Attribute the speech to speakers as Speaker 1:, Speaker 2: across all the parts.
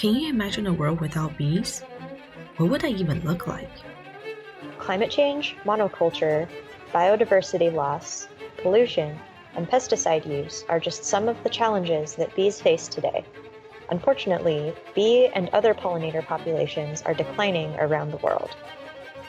Speaker 1: Can you imagine a world without bees? What would that even look like?
Speaker 2: Climate change, monoculture, biodiversity loss, pollution, and pesticide use are just some of the challenges that bees face today. Unfortunately, bee and other pollinator populations are declining around the world.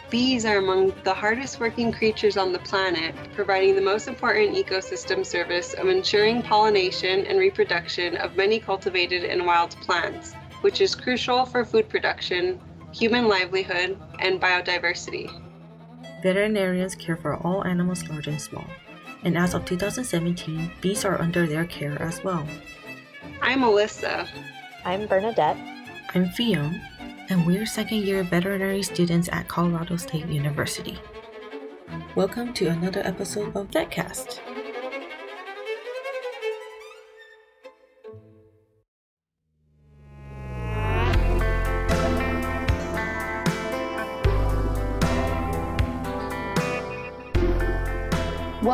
Speaker 3: Bees are among the hardest working creatures on the planet, providing the most important ecosystem service of ensuring pollination and reproduction of many cultivated and wild plants, which is crucial for food production, human livelihood, and biodiversity.
Speaker 1: Veterinarians care for all animals large and small, and as of 2017, bees are under their care as well.
Speaker 3: I'm Alyssa.
Speaker 2: I'm Bernadette.
Speaker 1: I'm Fionn, and we're second year veterinary students at Colorado State University. Welcome to another episode of VetCast.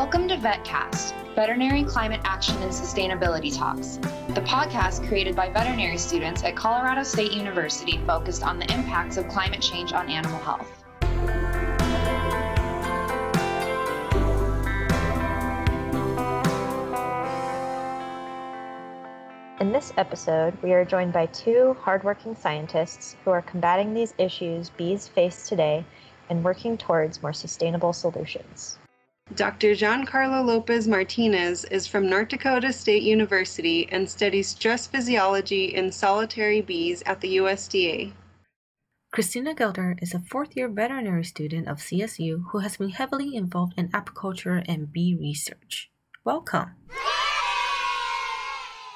Speaker 4: Welcome to VetCast, Veterinary Climate Action and Sustainability Talks, the podcast created by veterinary students at Colorado State University focused on the impacts of climate change on animal health.
Speaker 2: In this episode, we are joined by two hardworking scientists who are combating these issues bees face today and working towards more sustainable solutions.
Speaker 3: Dr. Giancarlo Lopez Martinez is from North Dakota State University and studies stress physiology in solitary bees at the USDA.
Speaker 1: Christina Gelder is a fourth year veterinary student of CSU who has been heavily involved in apiculture and bee research. Welcome!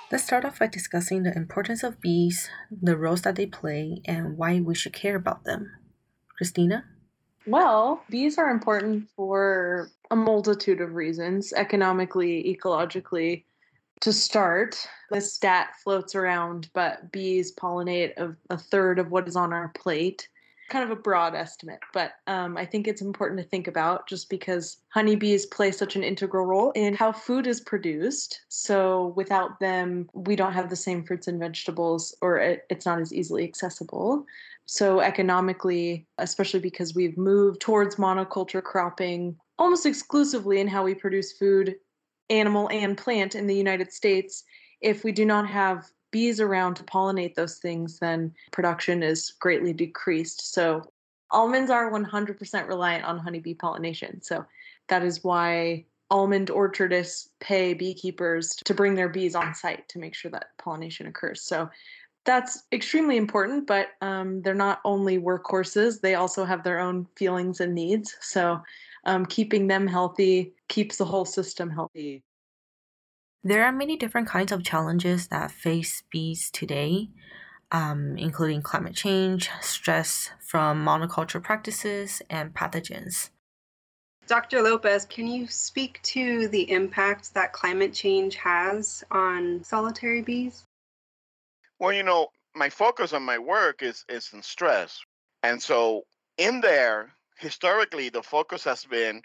Speaker 1: Let's start off by discussing the importance of bees, the roles that they play, and why we should care about them. Christina?
Speaker 5: Well, bees are important for a multitude of reasons, economically, ecologically. To start, the stat floats around, but bees pollinate a, a third of what is on our plate. Kind of a broad estimate, but um, I think it's important to think about just because honeybees play such an integral role in how food is produced. So without them, we don't have the same fruits and vegetables, or it, it's not as easily accessible. So, economically, especially because we've moved towards monoculture cropping almost exclusively in how we produce food, animal and plant in the United States, if we do not have bees around to pollinate those things, then production is greatly decreased. So, almonds are 100% reliant on honeybee pollination. So, that is why almond orchardists pay beekeepers to bring their bees on site to make sure that pollination occurs. So, that's extremely important, but um, they're not only workhorses, they also have their own feelings and needs. So um, keeping them healthy keeps the whole system healthy.
Speaker 1: There are many different kinds of challenges that face bees today, um, including climate change, stress from monoculture practices, and pathogens.
Speaker 3: Dr. Lopez, can you speak to the impact that climate change has on solitary bees?
Speaker 6: Well, you know, my focus on my work is is in stress. And so in there, historically the focus has been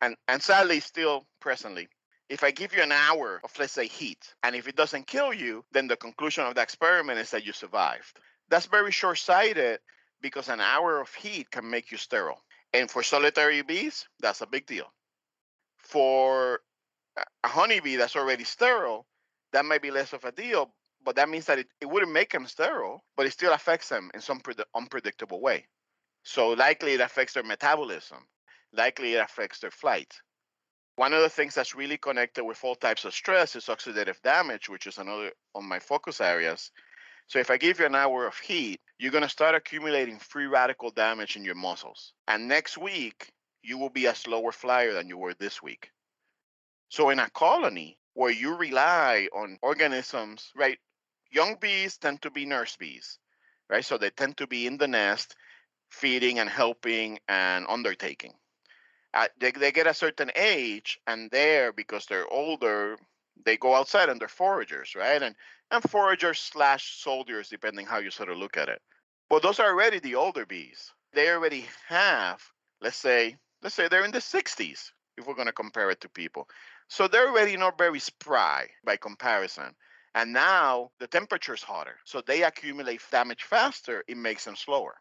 Speaker 6: and and sadly still presently if I give you an hour of, let's say, heat, and if it doesn't kill you, then the conclusion of the experiment is that you survived. That's very short sighted because an hour of heat can make you sterile. And for solitary bees, that's a big deal. For a honeybee that's already sterile, that might be less of a deal, but that means that it, it wouldn't make them sterile, but it still affects them in some pre- unpredictable way. So likely it affects their metabolism, likely it affects their flight. One of the things that's really connected with all types of stress is oxidative damage, which is another of my focus areas. So if I give you an hour of heat, you're going to start accumulating free radical damage in your muscles. And next week, you will be a slower flyer than you were this week. So in a colony where you rely on organisms, right? young bees tend to be nurse bees, right? So they tend to be in the nest, feeding and helping and undertaking. Uh, they, they get a certain age, and there, because they're older, they go outside and they're foragers, right? And and foragers slash soldiers, depending how you sort of look at it. But those are already the older bees. They already have, let's say, let's say they're in the 60s, if we're going to compare it to people. So they're already not very spry by comparison And now the temperature is hotter. So they accumulate damage faster. It makes them slower.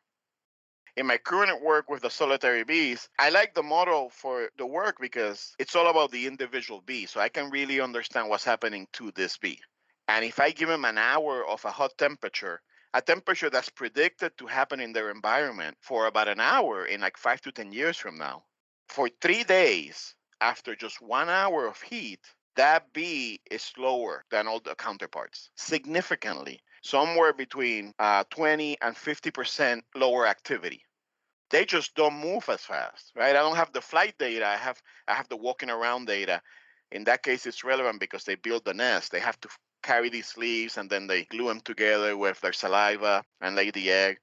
Speaker 6: In my current work with the solitary bees, I like the model for the work because it's all about the individual bee. So I can really understand what's happening to this bee. And if I give them an hour of a hot temperature, a temperature that's predicted to happen in their environment for about an hour in like five to 10 years from now, for three days after just one hour of heat, that bee is slower than all the counterparts significantly, somewhere between uh, 20 and 50% lower activity. They just don't move as fast, right? I don't have the flight data. I have I have the walking around data. In that case, it's relevant because they build the nest. They have to carry these leaves and then they glue them together with their saliva and lay the egg.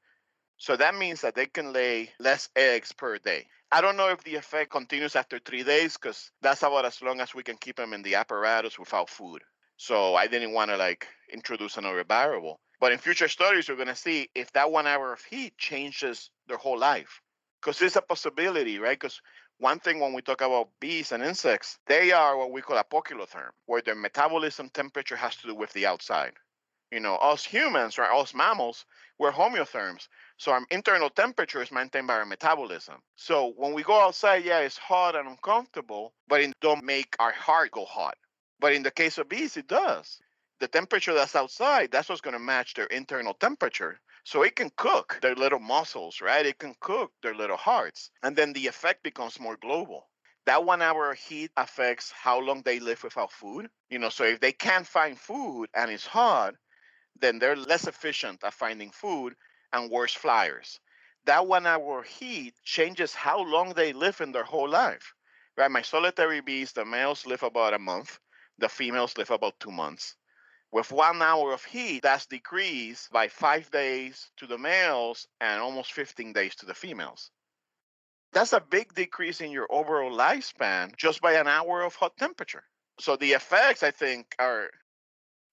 Speaker 6: So that means that they can lay less eggs per day. I don't know if the effect continues after three days because that's about as long as we can keep them in the apparatus without food. So I didn't want to like introduce another variable. But in future studies, we're going to see if that one hour of heat changes their whole life. Because it's a possibility, right? Because one thing when we talk about bees and insects, they are what we call a poikilotherm, where their metabolism temperature has to do with the outside. You know, us humans, right, us mammals, we're homeotherms. So our internal temperature is maintained by our metabolism. So when we go outside, yeah, it's hot and uncomfortable, but it don't make our heart go hot. But in the case of bees, it does. The temperature that's outside, that's what's going to match their internal temperature. So it can cook their little muscles, right? It can cook their little hearts. And then the effect becomes more global. That one hour of heat affects how long they live without food. You know, so if they can't find food and it's hot, then they're less efficient at finding food and worse flyers. That one hour heat changes how long they live in their whole life. Right? My solitary bees, the males live about a month, the females live about two months. With one hour of heat, that's decreased by five days to the males and almost 15 days to the females. That's a big decrease in your overall lifespan just by an hour of hot temperature. So the effects, I think, are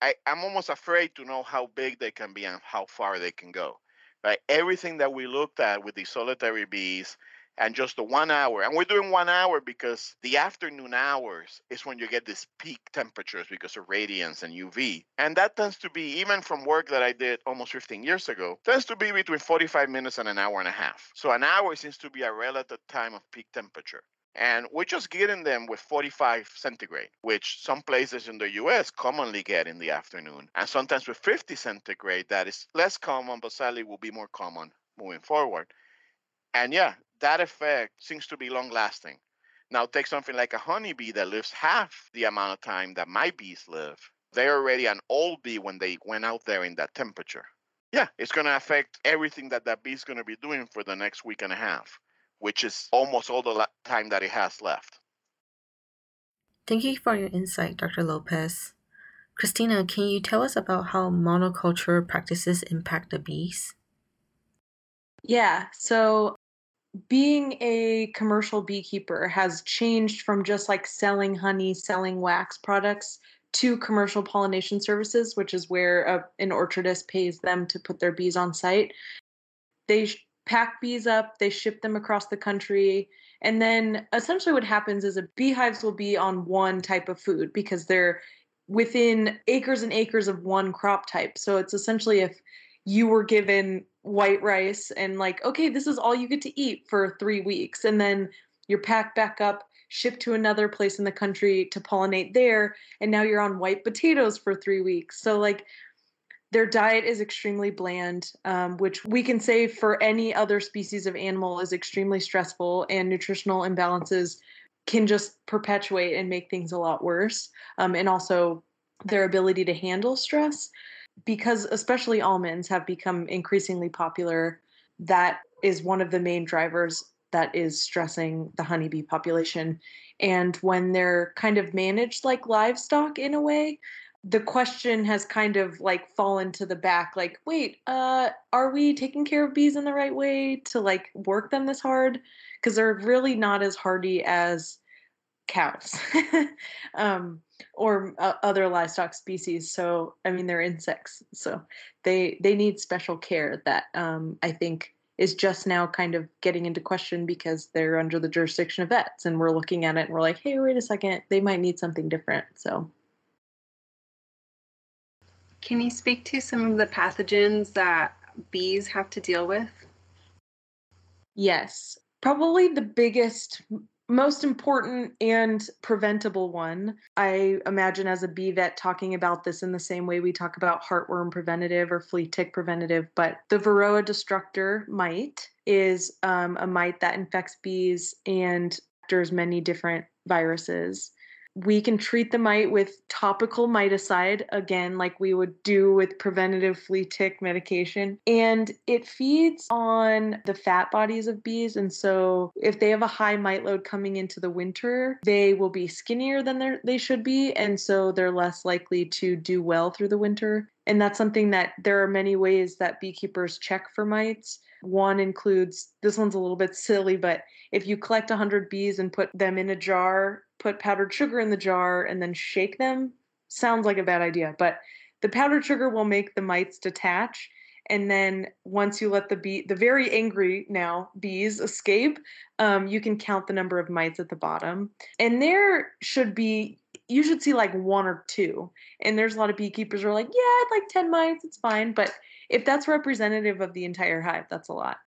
Speaker 6: I, I'm almost afraid to know how big they can be and how far they can go. Right? Everything that we looked at with the solitary bees and just the one hour. And we're doing one hour because the afternoon hours is when you get these peak temperatures because of radiance and UV. And that tends to be, even from work that I did almost 15 years ago, tends to be between 45 minutes and an hour and a half. So an hour seems to be a relative time of peak temperature. And we're just getting them with 45 centigrade, which some places in the US commonly get in the afternoon. And sometimes with 50 centigrade, that is less common, but sadly will be more common moving forward. And yeah, that effect seems to be long lasting. Now, take something like a honeybee that lives half the amount of time that my bees live. They're already an old bee when they went out there in that temperature. Yeah, it's going to affect everything that that bee is going to be doing for the next week and a half, which is almost all the time that it has left.
Speaker 1: Thank you for your insight, Dr. Lopez. Christina, can you tell us about how monoculture practices impact the bees?
Speaker 5: Yeah, so being a commercial beekeeper has changed from just like selling honey, selling wax products to commercial pollination services, which is where a, an orchardist pays them to put their bees on site. They sh- pack bees up, they ship them across the country, and then essentially what happens is a beehives will be on one type of food because they're within acres and acres of one crop type. So it's essentially if you were given white rice and like okay this is all you get to eat for three weeks and then you're packed back up shipped to another place in the country to pollinate there and now you're on white potatoes for three weeks so like their diet is extremely bland um, which we can say for any other species of animal is extremely stressful and nutritional imbalances can just perpetuate and make things a lot worse um, and also their ability to handle stress because especially almonds have become increasingly popular, that is one of the main drivers that is stressing the honeybee population. And when they're kind of managed like livestock in a way, the question has kind of like fallen to the back like wait uh are we taking care of bees in the right way to like work them this hard because they're really not as hardy as cows um, or uh, other livestock species. So, I mean, they're insects, so they they need special care that um, I think is just now kind of getting into question because they're under the jurisdiction of vets, and we're looking at it and we're like, hey, wait a second, they might need something different. So.
Speaker 3: Can you speak to some of the pathogens that bees have to deal with?
Speaker 5: Yes. Probably the biggest, most important, and preventable one. I imagine as a bee vet talking about this in the same way we talk about heartworm preventative or flea tick preventative, but the Varroa destructor mite is um, a mite that infects bees and there's many different viruses we can treat the mite with topical miticide, again, like we would do with preventative flea tick medication. And it feeds on the fat bodies of bees. And so if they have a high mite load coming into the winter, they will be skinnier than they should be. And so they're less likely to do well through the winter. And that's something that there are many ways that beekeepers check for mites. One includes this one's a little bit silly, but if you collect 100 bees and put them in a jar put powdered sugar in the jar and then shake them sounds like a bad idea, but the powdered sugar will make the mites detach. And then once you let the bee, the very angry now bees escape, um, you can count the number of mites at the bottom. And there should be, you should see like one or two. And there's a lot of beekeepers who are like, yeah, I'd like 10 mites, it's fine. But if that's representative of the entire hive, that's a lot.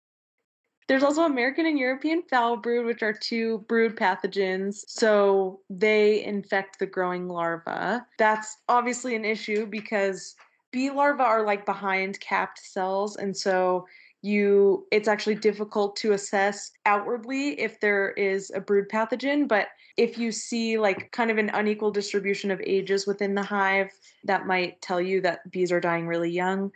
Speaker 5: There's also American and European foul brood, which are two brood pathogens. So they infect the growing larva. That's obviously an issue because bee larvae are like behind capped cells. And so you it's actually difficult to assess outwardly if there is a brood pathogen but if you see like kind of an unequal distribution of ages within the hive that might tell you that bees are dying really young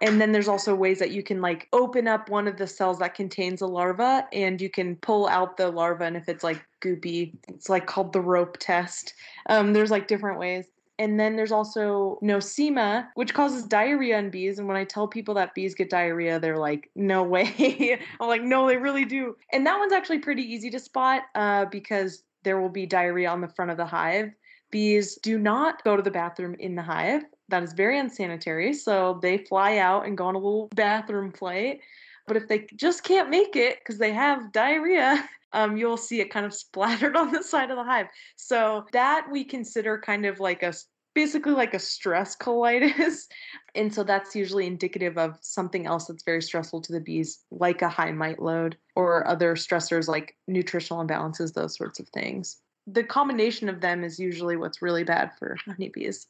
Speaker 5: and then there's also ways that you can like open up one of the cells that contains a larva and you can pull out the larva and if it's like goopy it's like called the rope test um, there's like different ways and then there's also nosema, which causes diarrhea in bees. And when I tell people that bees get diarrhea, they're like, no way. I'm like, no, they really do. And that one's actually pretty easy to spot uh, because there will be diarrhea on the front of the hive. Bees do not go to the bathroom in the hive that is very unsanitary. So they fly out and go on a little bathroom flight. But if they just can't make it because they have diarrhea, um, you'll see it kind of splattered on the side of the hive. So that we consider kind of like a basically like a stress colitis. and so that's usually indicative of something else that's very stressful to the bees, like a high mite load or other stressors like nutritional imbalances, those sorts of things. The combination of them is usually what's really bad for honeybees.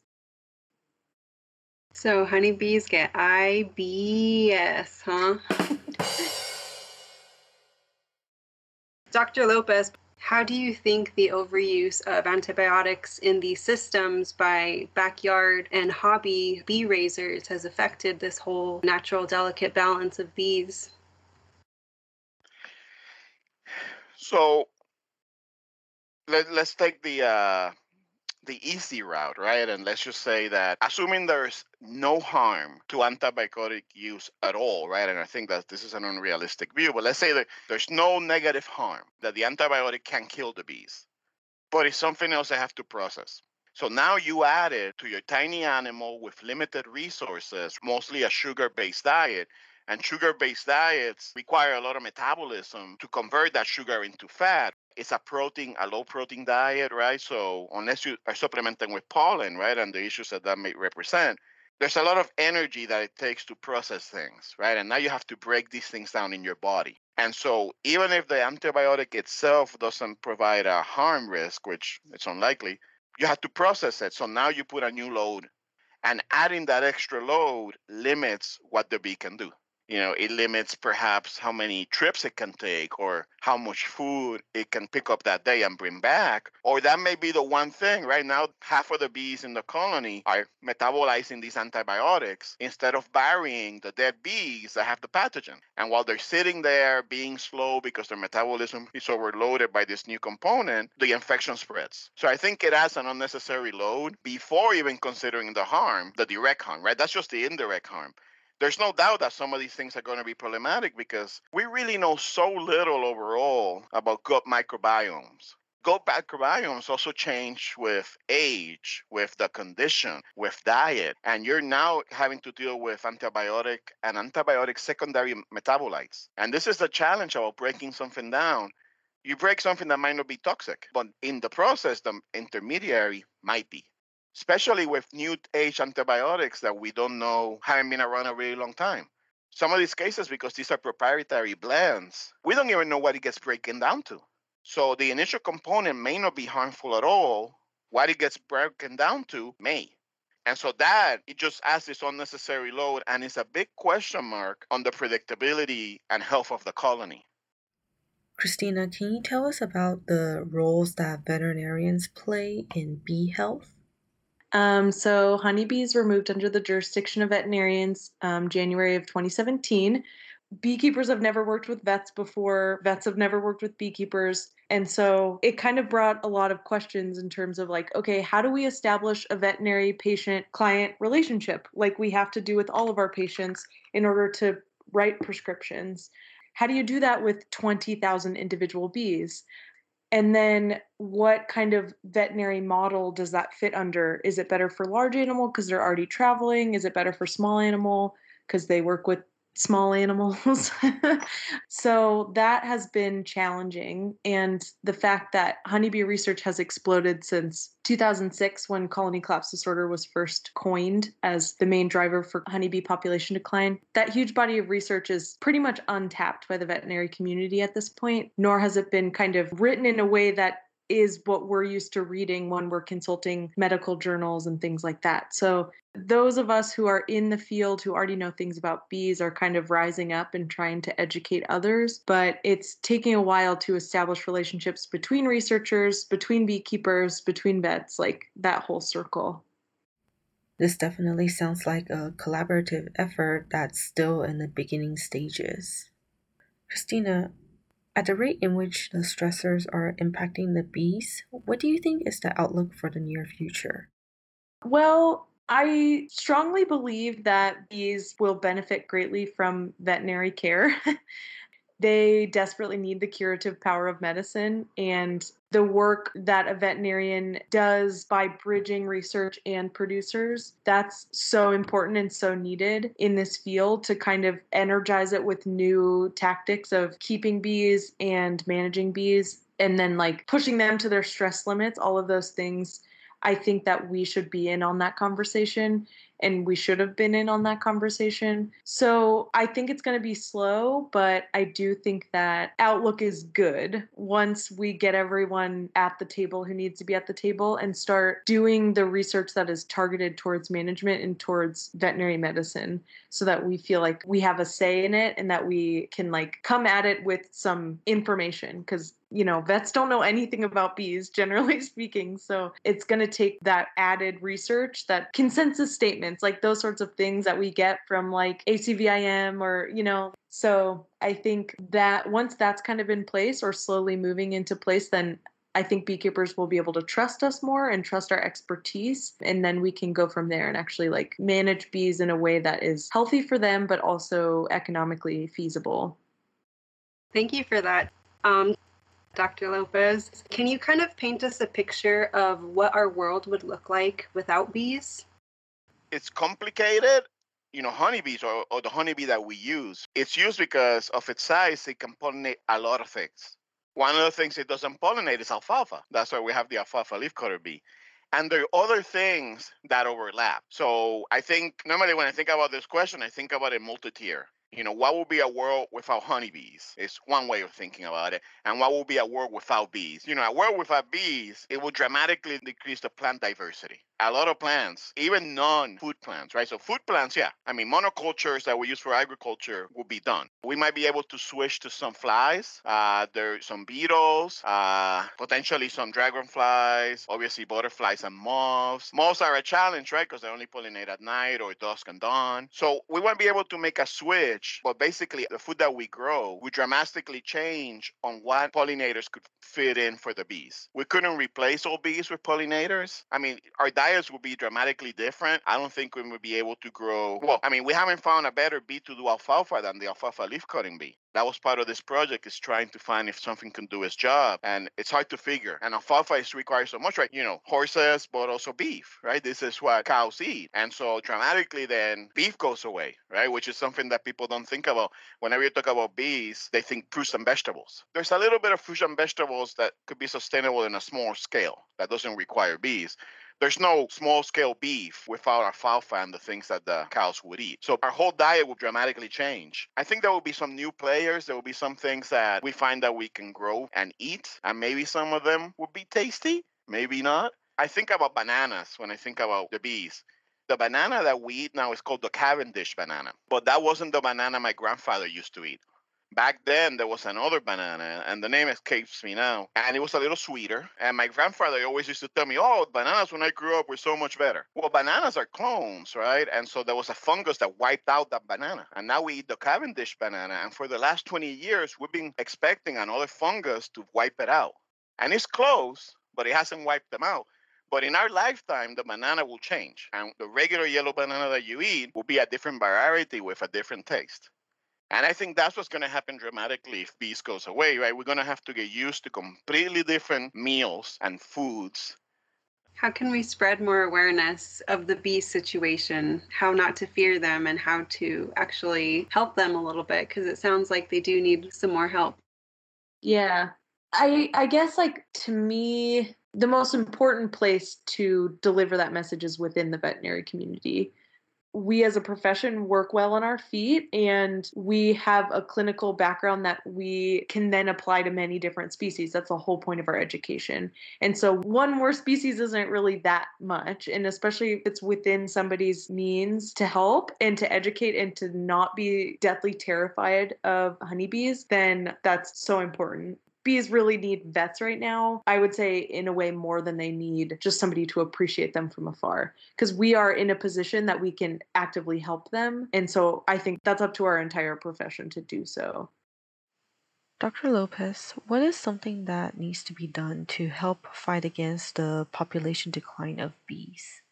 Speaker 3: So honeybees get IBS, huh? Dr. Lopez, how do you think the overuse of antibiotics in these systems by backyard and hobby bee raisers has affected this whole natural delicate balance of bees?
Speaker 6: So let, us take the uh, the easy route, right? And let's just say that assuming there's no harm to antibiotic use at all, right? And I think that this is an unrealistic view, but let's say that there's no negative harm, that the antibiotic can kill the bees, but it's something else I have to process. So now you add it to your tiny animal with limited resources, mostly a sugar based diet. And sugar based diets require a lot of metabolism to convert that sugar into fat it's a protein, a low protein diet, right? So unless you are supplementing with pollen, right, and the issues that that may represent, there's a lot of energy that it takes to process things, right? And now you have to break these things down in your body. And so even if the antibiotic itself doesn't provide a harm risk, which it's unlikely, you have to process it. So now you put a new load and adding that extra load limits what the bee can do you know it limits perhaps how many trips it can take or how much food it can pick up that day and bring back or that may be the one thing. Right now half of the bees in the colony are metabolizing these antibiotics instead of burying the dead bees that have the pathogen. And while they're sitting there being slow because their metabolism is overloaded by this new component the infection spreads. So i think it adds an unnecessary load before even considering the harm the direct harm right? That's just the indirect harm there's no doubt that some of these things are going to be problematic because we really know so little overall about gut microbiomes. Gut microbiomes also change with age, with the condition, with diet, and you're now having to deal with antibiotic and antibiotic secondary metabolites. And this is the challenge about breaking something down. You break something that might not be toxic, but in the process, the intermediary might be. Especially with new age antibiotics that we don't know haven't been around a really long time. Some of these cases, because these are proprietary blends, we don't even know what it gets broken down to. So the initial component may not be harmful at all. What it gets broken down to may. And so that it just adds this unnecessary load and it's a big question mark on the predictability and health of the colony.
Speaker 1: Christina, can you tell us about the roles that veterinarians play in bee health?
Speaker 5: Um, so, honeybees were moved under the jurisdiction of veterinarians um, January of 2017. Beekeepers have never worked with vets before, vets have never worked with beekeepers. And so it kind of brought a lot of questions in terms of like, okay, how do we establish a veterinary patient client relationship like we have to do with all of our patients in order to write prescriptions? How do you do that with 20,000 individual bees? And then what kind of veterinary model does that fit under? Is it better for large animal because they're already traveling? Is it better for small animal because they work with small animals. so that has been challenging. And the fact that honeybee research has exploded since 2006, when colony collapse disorder was first coined as the main driver for honeybee population decline, that huge body of research is pretty much untapped by the veterinary community at this point, nor has it been kind of written in a way that is what we're used to reading when we're consulting medical journals and things like that. So, those of us who are in the field who already know things about bees are kind of rising up and trying to educate others. But it's taking a while to establish relationships between researchers, between beekeepers, between vets, like that whole circle.
Speaker 1: This definitely sounds like a collaborative effort that's still in the beginning stages. Christina, at the rate in which the stressors are impacting the bees, what do you think is the outlook for the near future?
Speaker 5: Well, I strongly believe that bees will benefit greatly from veterinary care. they desperately need the curative power of medicine and the work that a veterinarian does by bridging research and producers. That's so important and so needed in this field to kind of energize it with new tactics of keeping bees and managing bees and then like pushing them to their stress limits all of those things I think that we should be in on that conversation and we should have been in on that conversation. So I think it's going to be slow, but I do think that outlook is good once we get everyone at the table who needs to be at the table and start doing the research that is targeted towards management and towards veterinary medicine so that we feel like we have a say in it and that we can like come at it with some information because you know, vets don't know anything about bees, generally speaking. So it's going to take that added research, that consensus like those sorts of things that we get from like ACVIM or, you know. So I think that once that's kind of in place or slowly moving into place, then I think beekeepers will be able to trust us more and trust our expertise. And then we can go from there and actually like manage bees in a way that is healthy for them, but also economically feasible.
Speaker 3: Thank you for that. Um, Dr. Lopez. Can you kind of paint us a picture of what our world would look like without bees?
Speaker 6: It's complicated. You know, honeybees or, or the honeybee that we use, it's used because of its size, it can pollinate a lot of things. One of the things it doesn't pollinate is alfalfa. That's why we have the alfalfa leafcutter bee. And there are other things that overlap. So I think normally when I think about this question, I think about a multi-tier. You know, what would be a world without honeybees? It's one way of thinking about it. And what would be a world without bees? You know, a world without bees, it would dramatically decrease the plant diversity a lot of plants, even non-food plants, right? So food plants, yeah. I mean, monocultures that we use for agriculture will be done. We might be able to switch to some flies. Uh, there's some beetles, uh, potentially some dragonflies, obviously butterflies and moths. Moths are a challenge, right? Because they only pollinate at night or dusk and dawn. So we won't be able to make a switch, but basically the food that we grow would dramatically change on what pollinators could fit in for the bees. We couldn't replace all bees with pollinators. I mean, our diets will be dramatically different. I don't think we would be able to grow. Well, I mean, we haven't found a better bee to do alfalfa than the alfalfa leaf cutting bee that was part of this project is trying to find if something can do its job and it's hard to figure. And alfalfa is required so much right? You know horses but also beef right? This is what cows eat. And so dramatically then beef goes away right? Which is something that people don't think about. Whenever you talk about bees they think fruits and vegetables. There's a little bit of fruits and vegetables that could be sustainable in a small scale that doesn't require bees There's no small scale beef without alfalfa and the things that the cows would eat. So our whole diet would dramatically change. I think there will be some new players. There will be some things that we find that we can grow and eat, and maybe some of them would be tasty, maybe not. I think about bananas when I think about the bees. The banana that we eat now is called the Cavendish banana, but that wasn't the banana my grandfather used to eat. Back then, there was another banana, and the name escapes me now. And it was a little sweeter. And my grandfather always used to tell me, oh, bananas when I grew up were so much better. Well, bananas are clones, right? And so there was a fungus that wiped out that banana. And now we eat the Cavendish banana. And for the last 20 years, we've been expecting another fungus to wipe it out. And it's close, but it hasn't wiped them out. But in our lifetime, the banana will change. And the regular yellow banana that you eat will be a different variety with a different taste. And I think that's what's going to happen dramatically if bees goes away, right? We're going to have to get used to completely different meals and foods.
Speaker 3: How can we spread more awareness of the bee situation, how not to fear them, and how to actually help them a little bit? Because it sounds like they do need some more help.
Speaker 5: Yeah. I I guess like to me the most important place to deliver that message is within the veterinary community we as a profession work well on our feet and we have a clinical background that we can then apply to many different species. That's the whole point of our education. And so one more species isn't really that much. And especially if it's within somebody's means to help and to educate and to not be deathly terrified of honeybees, then that's so important bees really need vets right now. I would say, in a way, more than they need just somebody to appreciate them from afar. Because we are in a position that we can actively help them. And so I think that's up to our entire profession to do so.
Speaker 1: Dr. Lopez, what is something that needs to be done to help fight against the population decline of bees?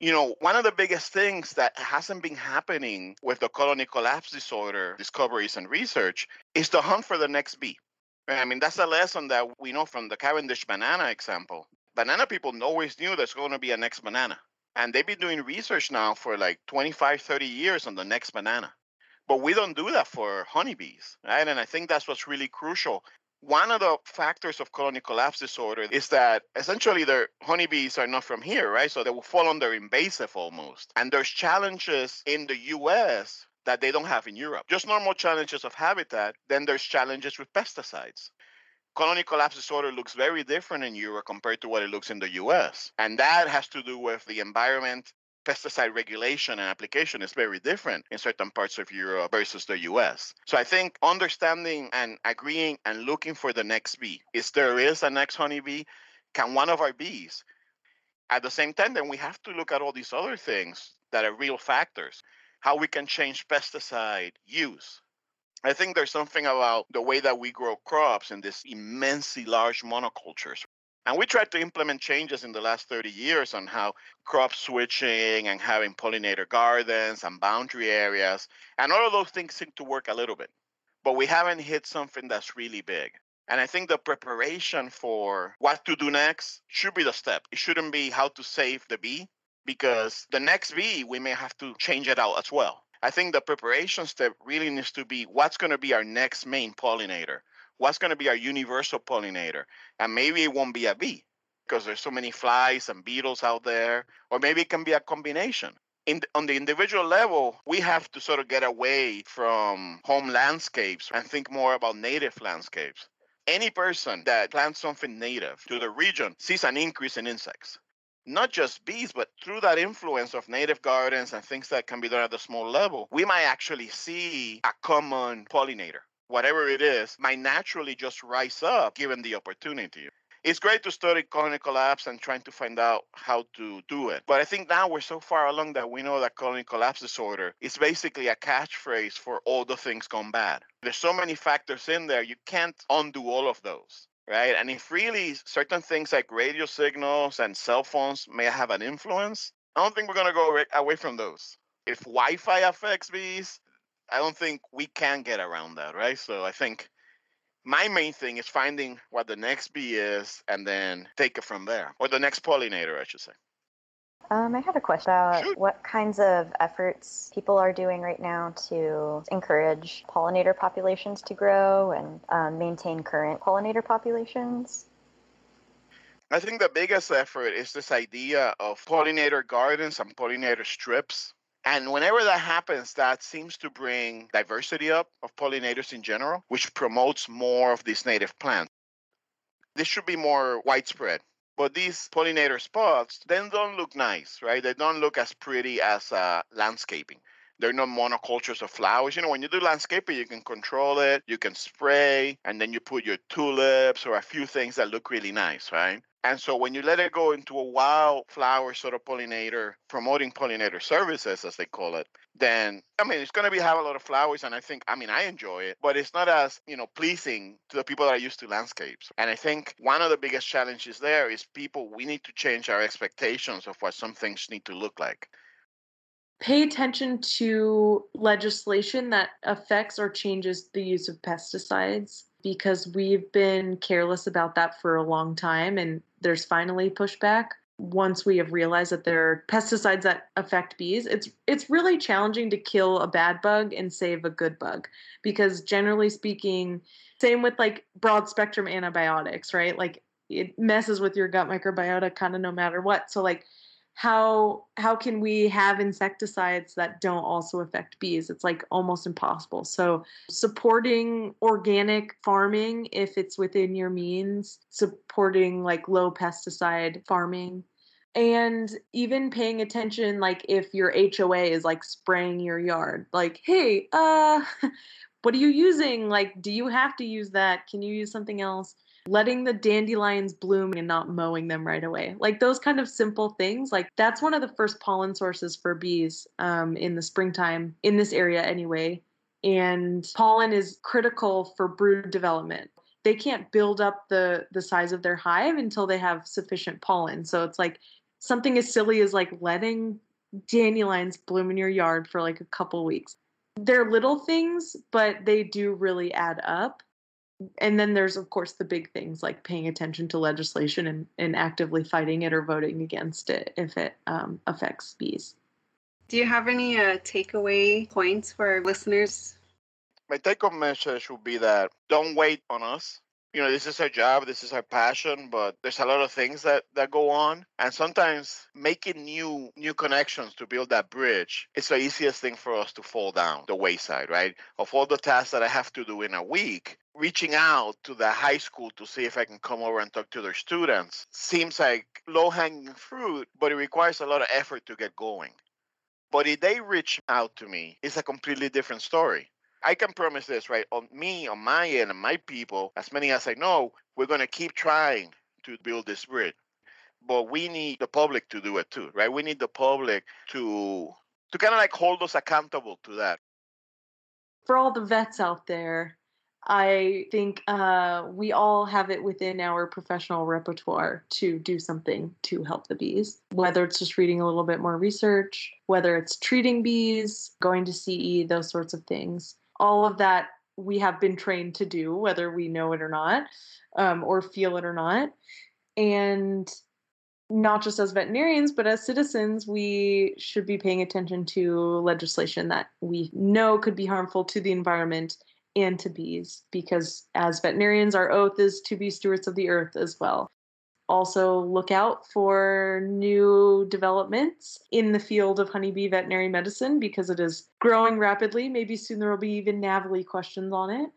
Speaker 6: You know, one of the biggest things that hasn't been happening with the colony collapse disorder discoveries and research is the hunt for the next bee. I mean, that's a lesson that we know from the Cavendish banana example. Banana people always knew there's going to be a next banana. And they've been doing research now for like 25, 30 years on the next banana. But we don't do that for honeybees, right? And I think that's what's really crucial. One of the factors of colony collapse disorder is that essentially the honeybees are not from here, right? So they will fall under invasive almost. And there's challenges in the US that they don't have in Europe. Just normal challenges of habitat, then there's challenges with pesticides. Colony collapse disorder looks very different in Europe compared to what it looks in the US. And that has to do with the environment pesticide regulation and application is very different in certain parts of Europe versus the US. So I think understanding and agreeing and looking for the next bee. Is there is a next honeybee? Can one of our bees? At the same time, then we have to look at all these other things that are real factors how we can change pesticide use. I think there's something about the way that we grow crops in these immensely large monocultures. And we tried to implement changes in the last 30 years on how crop switching and having pollinator gardens and boundary areas. And all of those things seem to work a little bit. But we haven't hit something that's really big. And I think the preparation for what to do next should be the step. It shouldn't be how to save the bee because the next bee, we may have to change it out as well. I think the preparation step really needs to be what's going to be our next main pollinator? What's going to be our universal pollinator? And maybe it won't be a bee because there's so many flies and beetles out there, or maybe it can be a combination. In, on the individual level, we have to sort of get away from home landscapes and think more about native landscapes. Any person that plants something native to the region sees an increase in insects not just bees, but through that influence of native gardens and things that can be done at the small level, we might actually see a common pollinator. Whatever it is, might naturally just rise up given the opportunity. It's great to study colony collapse and trying to find out how to do it. But I think now we're so far along that we know that colony collapse disorder is basically a catchphrase for all the things gone bad. There's so many factors in there, you can't undo all of those right? And if really certain things like radio signals and cell phones may have an influence, I don't think we're going to go away from those. If Wi Fi affects bees, I don't think we can get around that, right? So I think my main thing is finding what the next bee is and then take it from there, or the next pollinator, I should say.
Speaker 2: Um, I had a question about what kinds of efforts people are doing right now to encourage pollinator populations to grow and um, maintain current pollinator populations.
Speaker 6: I think the biggest effort is this idea of pollinator gardens and pollinator strips. And whenever that happens, that seems to bring diversity up of pollinators in general, which promotes more of these native plants. This should be more widespread. But these pollinator spots then don't look nice, right? They don't look as pretty as uh, landscaping. They're not monocultures of flowers. You know, when you do landscaping, you can control it, you can spray, and then you put your tulips or a few things that look really nice, right? And so when you let it go into a wildflower sort of pollinator, promoting pollinator services, as they call it, then I mean it's gonna be have a lot of flowers and I think I mean I enjoy it, but it's not as, you know, pleasing to the people that are used to landscapes. And I think one of the biggest challenges there is people we need to change our expectations of what some things need to look like
Speaker 5: pay attention to legislation that affects or changes the use of pesticides because we've been careless about that for a long time and there's finally pushback. Once we have realized that there are pesticides that affect bees it's it's really challenging to kill a bad bug and save a good bug because generally speaking same with like broad spectrum antibiotics right? Like it messes with your gut microbiota kind of no matter what. So like how how can we have insecticides that don't also affect bees? It's like almost impossible. So supporting organic farming if it's within your means supporting like low pesticide farming and even paying attention like if your HOA is like spraying your yard like hey uh what are you using? Like do you have to use that? Can you use something else letting the dandelions bloom and not mowing them right away. Like those kind of simple things. Like that's one of the first pollen sources for bees um, in the springtime in this area anyway. And pollen is critical for brood development. They can't build up the the size of their hive until they have sufficient pollen. So it's like something as silly as like letting dandelions bloom in your yard for like a couple weeks. They're little things, but they do really add up and then there's of course the big things like paying attention to legislation and, and actively fighting it or voting against it if it um, affects bees
Speaker 3: do you have any uh, takeaway points for our listeners?
Speaker 6: My take-home message would be that don't wait on us. You know this is our job this is our passion but there's a lot of things that that go on and sometimes making new new connections to build that bridge it's the easiest thing for us to fall down the wayside right? Of all the tasks that i have to do in a week reaching out to the high school to see if i can come over and talk to their students seems like low hanging fruit but it requires a lot of effort to get going but if they reach out to me it's a completely different story I can promise this, right? On me, on my end, and my people, as many as I know, we're going to keep trying to build this bridge. But we need the public to do it too, right? We need the public to to kind of like hold us accountable to that.
Speaker 5: For all the vets out there, I think uh, we all have it within our professional repertoire to do something to help the bees, whether it's just reading a little bit more research, whether it's treating bees, going to CE, those sorts of things all of that we have been trained to do, whether we know it or not, um, or feel it or not. And not just as veterinarians, but as citizens, we should be paying attention to legislation that we know could be harmful to the environment and to bees, because as veterinarians, our oath is to be stewards of the earth as well also look out for new developments in the field of honeybee veterinary medicine because it is growing rapidly. Maybe soon there will be even NAVLE questions on it.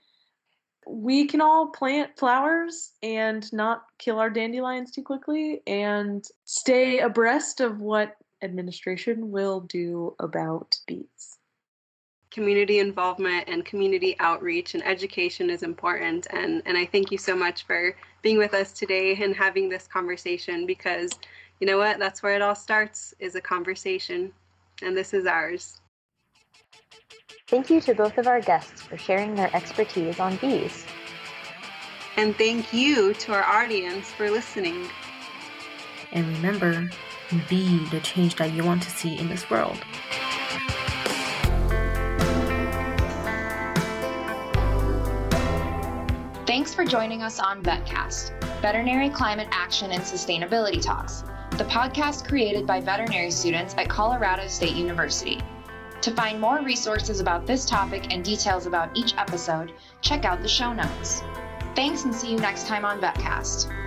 Speaker 5: We can all plant flowers and not kill our dandelions too quickly and stay abreast of what administration will do about bees
Speaker 3: community involvement and community outreach and education is important. And, and I thank you so much for being with us today and having this conversation because you know what? That's where it all starts is a conversation. And this is ours.
Speaker 2: Thank you to both of our guests for sharing their expertise on bees.
Speaker 3: And thank you to our audience for listening.
Speaker 1: And remember, be the change that you want to see in this world.
Speaker 4: Thanks for joining us on VetCast, Veterinary Climate Action and Sustainability Talks, the podcast created by veterinary students at Colorado State University. To find more resources about this topic and details about each episode, check out the show notes. Thanks and see you next time on VetCast.